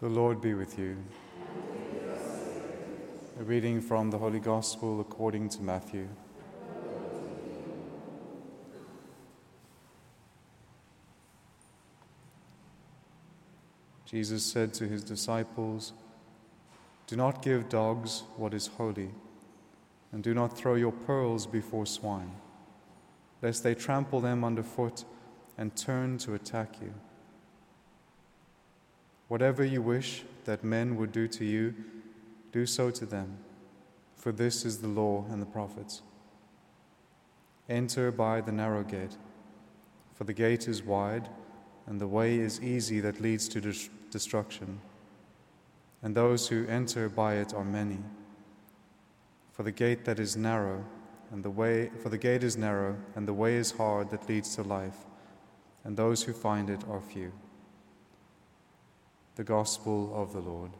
The Lord be with you. A reading from the Holy Gospel according to Matthew. Jesus said to his disciples, Do not give dogs what is holy, and do not throw your pearls before swine, lest they trample them underfoot and turn to attack you. Whatever you wish that men would do to you, do so to them, for this is the law and the prophets. Enter by the narrow gate, for the gate is wide, and the way is easy that leads to destruction, and those who enter by it are many. For the gate that is narrow, and the way for the gate is narrow, and the way is hard that leads to life, and those who find it are few. The Gospel of the Lord.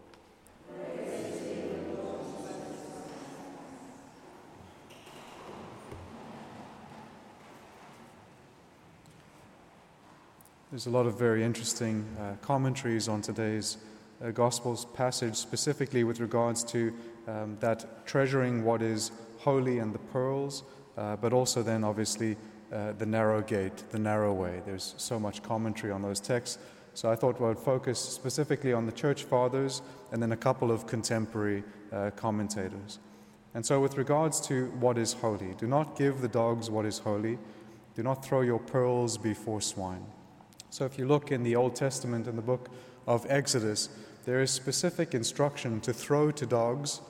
There's a lot of very interesting uh, commentaries on today's uh, Gospels passage, specifically with regards to um, that treasuring what is holy and the pearls, uh, but also then obviously uh, the narrow gate, the narrow way. There's so much commentary on those texts. So I thought we would focus specifically on the church fathers and then a couple of contemporary uh, commentators. And so, with regards to what is holy, do not give the dogs what is holy, do not throw your pearls before swine. So, if you look in the Old Testament in the book of Exodus, there is specific instruction to throw to dogs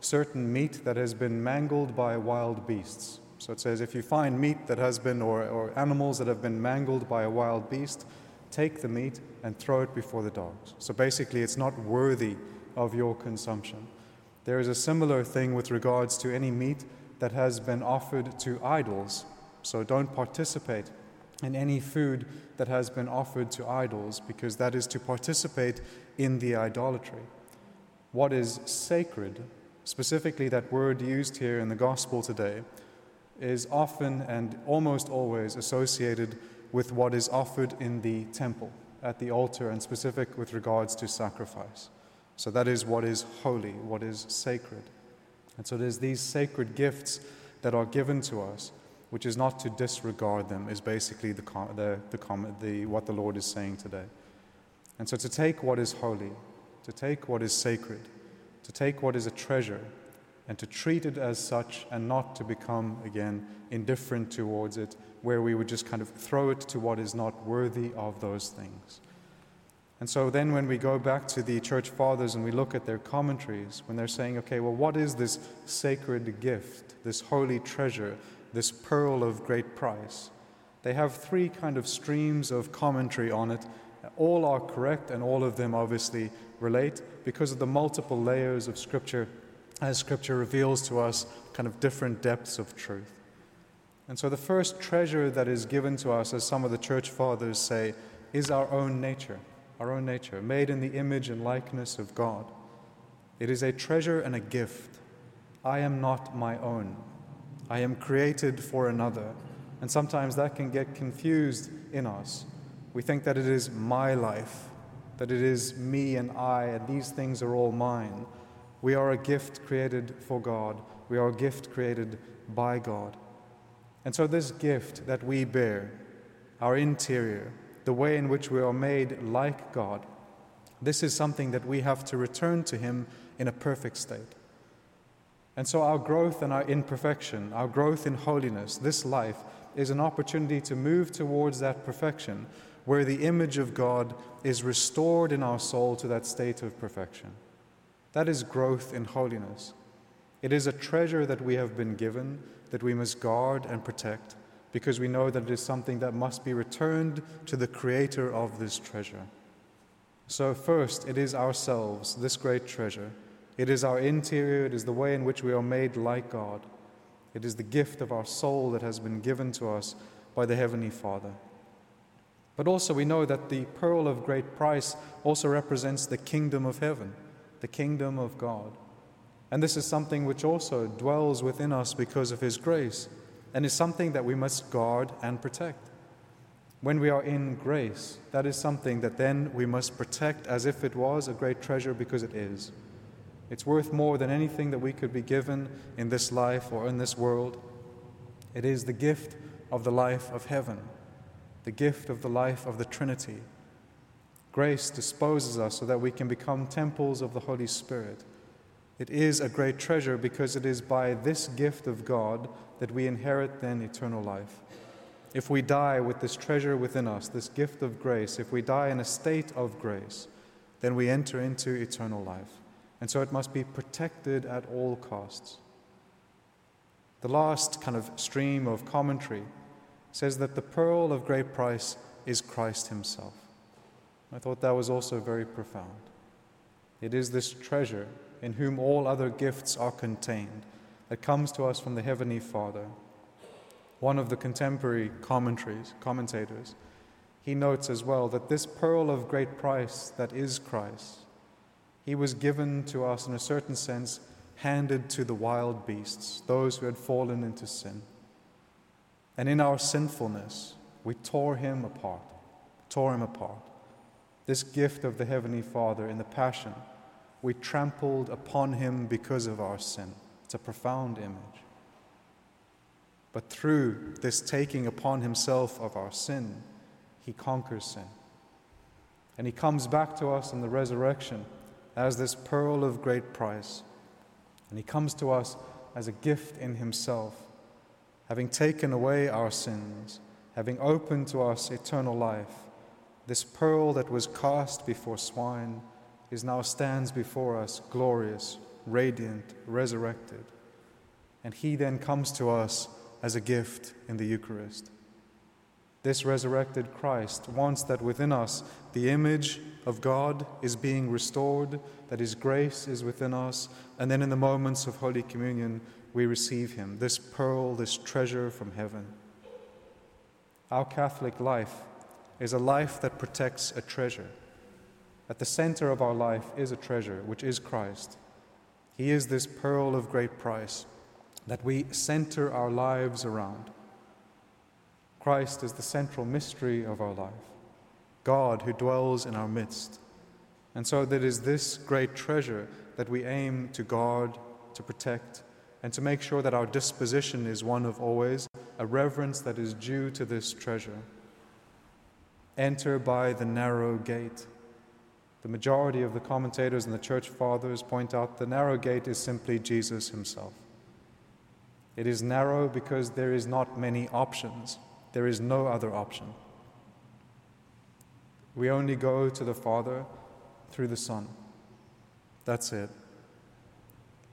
certain meat that has been mangled by wild beasts. So it says, if you find meat that has been, or, or animals that have been mangled by a wild beast, take the meat and throw it before the dogs. So basically, it's not worthy of your consumption. There is a similar thing with regards to any meat that has been offered to idols. So don't participate in any food that has been offered to idols, because that is to participate in the idolatry. What is sacred, specifically that word used here in the gospel today, is often and almost always associated with what is offered in the temple, at the altar, and specific with regards to sacrifice. So that is what is holy, what is sacred. And so there's these sacred gifts that are given to us, which is not to disregard them, is basically the, the, the, the, what the Lord is saying today. And so to take what is holy, to take what is sacred, to take what is a treasure, and to treat it as such and not to become, again, indifferent towards it, where we would just kind of throw it to what is not worthy of those things. And so then, when we go back to the church fathers and we look at their commentaries, when they're saying, okay, well, what is this sacred gift, this holy treasure, this pearl of great price? They have three kind of streams of commentary on it. All are correct, and all of them obviously relate because of the multiple layers of Scripture as Scripture reveals to us kind of different depths of truth. And so, the first treasure that is given to us, as some of the church fathers say, is our own nature, our own nature, made in the image and likeness of God. It is a treasure and a gift. I am not my own, I am created for another. And sometimes that can get confused in us. We think that it is my life, that it is me and I, and these things are all mine. We are a gift created for God, we are a gift created by God. And so, this gift that we bear, our interior, the way in which we are made like God, this is something that we have to return to Him in a perfect state. And so, our growth and our imperfection, our growth in holiness, this life, is an opportunity to move towards that perfection where the image of God is restored in our soul to that state of perfection. That is growth in holiness. It is a treasure that we have been given that we must guard and protect because we know that it is something that must be returned to the creator of this treasure. So, first, it is ourselves, this great treasure. It is our interior, it is the way in which we are made like God. It is the gift of our soul that has been given to us by the Heavenly Father. But also, we know that the pearl of great price also represents the kingdom of heaven the kingdom of God. And this is something which also dwells within us because of His grace, and is something that we must guard and protect. When we are in grace, that is something that then we must protect as if it was a great treasure because it is. It's worth more than anything that we could be given in this life or in this world. It is the gift of the life of heaven, the gift of the life of the Trinity. Grace disposes us so that we can become temples of the Holy Spirit. It is a great treasure because it is by this gift of God that we inherit then eternal life. If we die with this treasure within us, this gift of grace, if we die in a state of grace, then we enter into eternal life. And so it must be protected at all costs. The last kind of stream of commentary says that the pearl of great price is Christ Himself. I thought that was also very profound. It is this treasure in whom all other gifts are contained that comes to us from the Heavenly Father. One of the contemporary commentaries, commentators, he notes as well that this pearl of great price that is Christ, he was given to us in a certain sense, handed to the wild beasts, those who had fallen into sin. And in our sinfulness, we tore him apart, tore him apart. This gift of the Heavenly Father in the Passion, we trampled upon him because of our sin. It's a profound image. But through this taking upon himself of our sin, he conquers sin. And he comes back to us in the resurrection as this pearl of great price. And he comes to us as a gift in himself, having taken away our sins, having opened to us eternal life. This pearl that was cast before swine is now stands before us glorious, radiant, resurrected. And he then comes to us as a gift in the Eucharist. This resurrected Christ wants that within us the image of God is being restored, that His grace is within us, and then in the moments of Holy Communion, we receive Him, this pearl, this treasure from heaven. Our Catholic life is a life that protects a treasure. At the center of our life is a treasure, which is Christ. He is this pearl of great price that we center our lives around. Christ is the central mystery of our life, God who dwells in our midst. And so that is this great treasure that we aim to guard, to protect, and to make sure that our disposition is one of always a reverence that is due to this treasure. Enter by the narrow gate. The majority of the commentators and the church fathers point out the narrow gate is simply Jesus himself. It is narrow because there is not many options. There is no other option. We only go to the Father through the Son. That's it.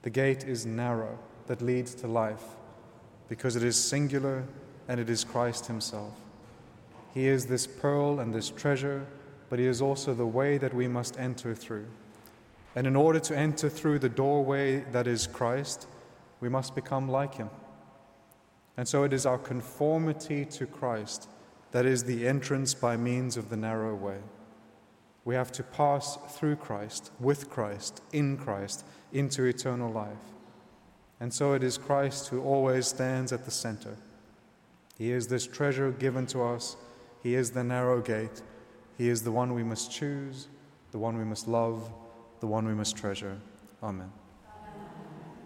The gate is narrow that leads to life because it is singular and it is Christ Himself. He is this pearl and this treasure, but He is also the way that we must enter through. And in order to enter through the doorway that is Christ, we must become like him. And so it is our conformity to Christ that is the entrance by means of the narrow way. We have to pass through Christ, with Christ, in Christ, into eternal life. And so it is Christ who always stands at the center. He is this treasure given to us. He is the narrow gate. He is the one we must choose, the one we must love, the one we must treasure. Amen.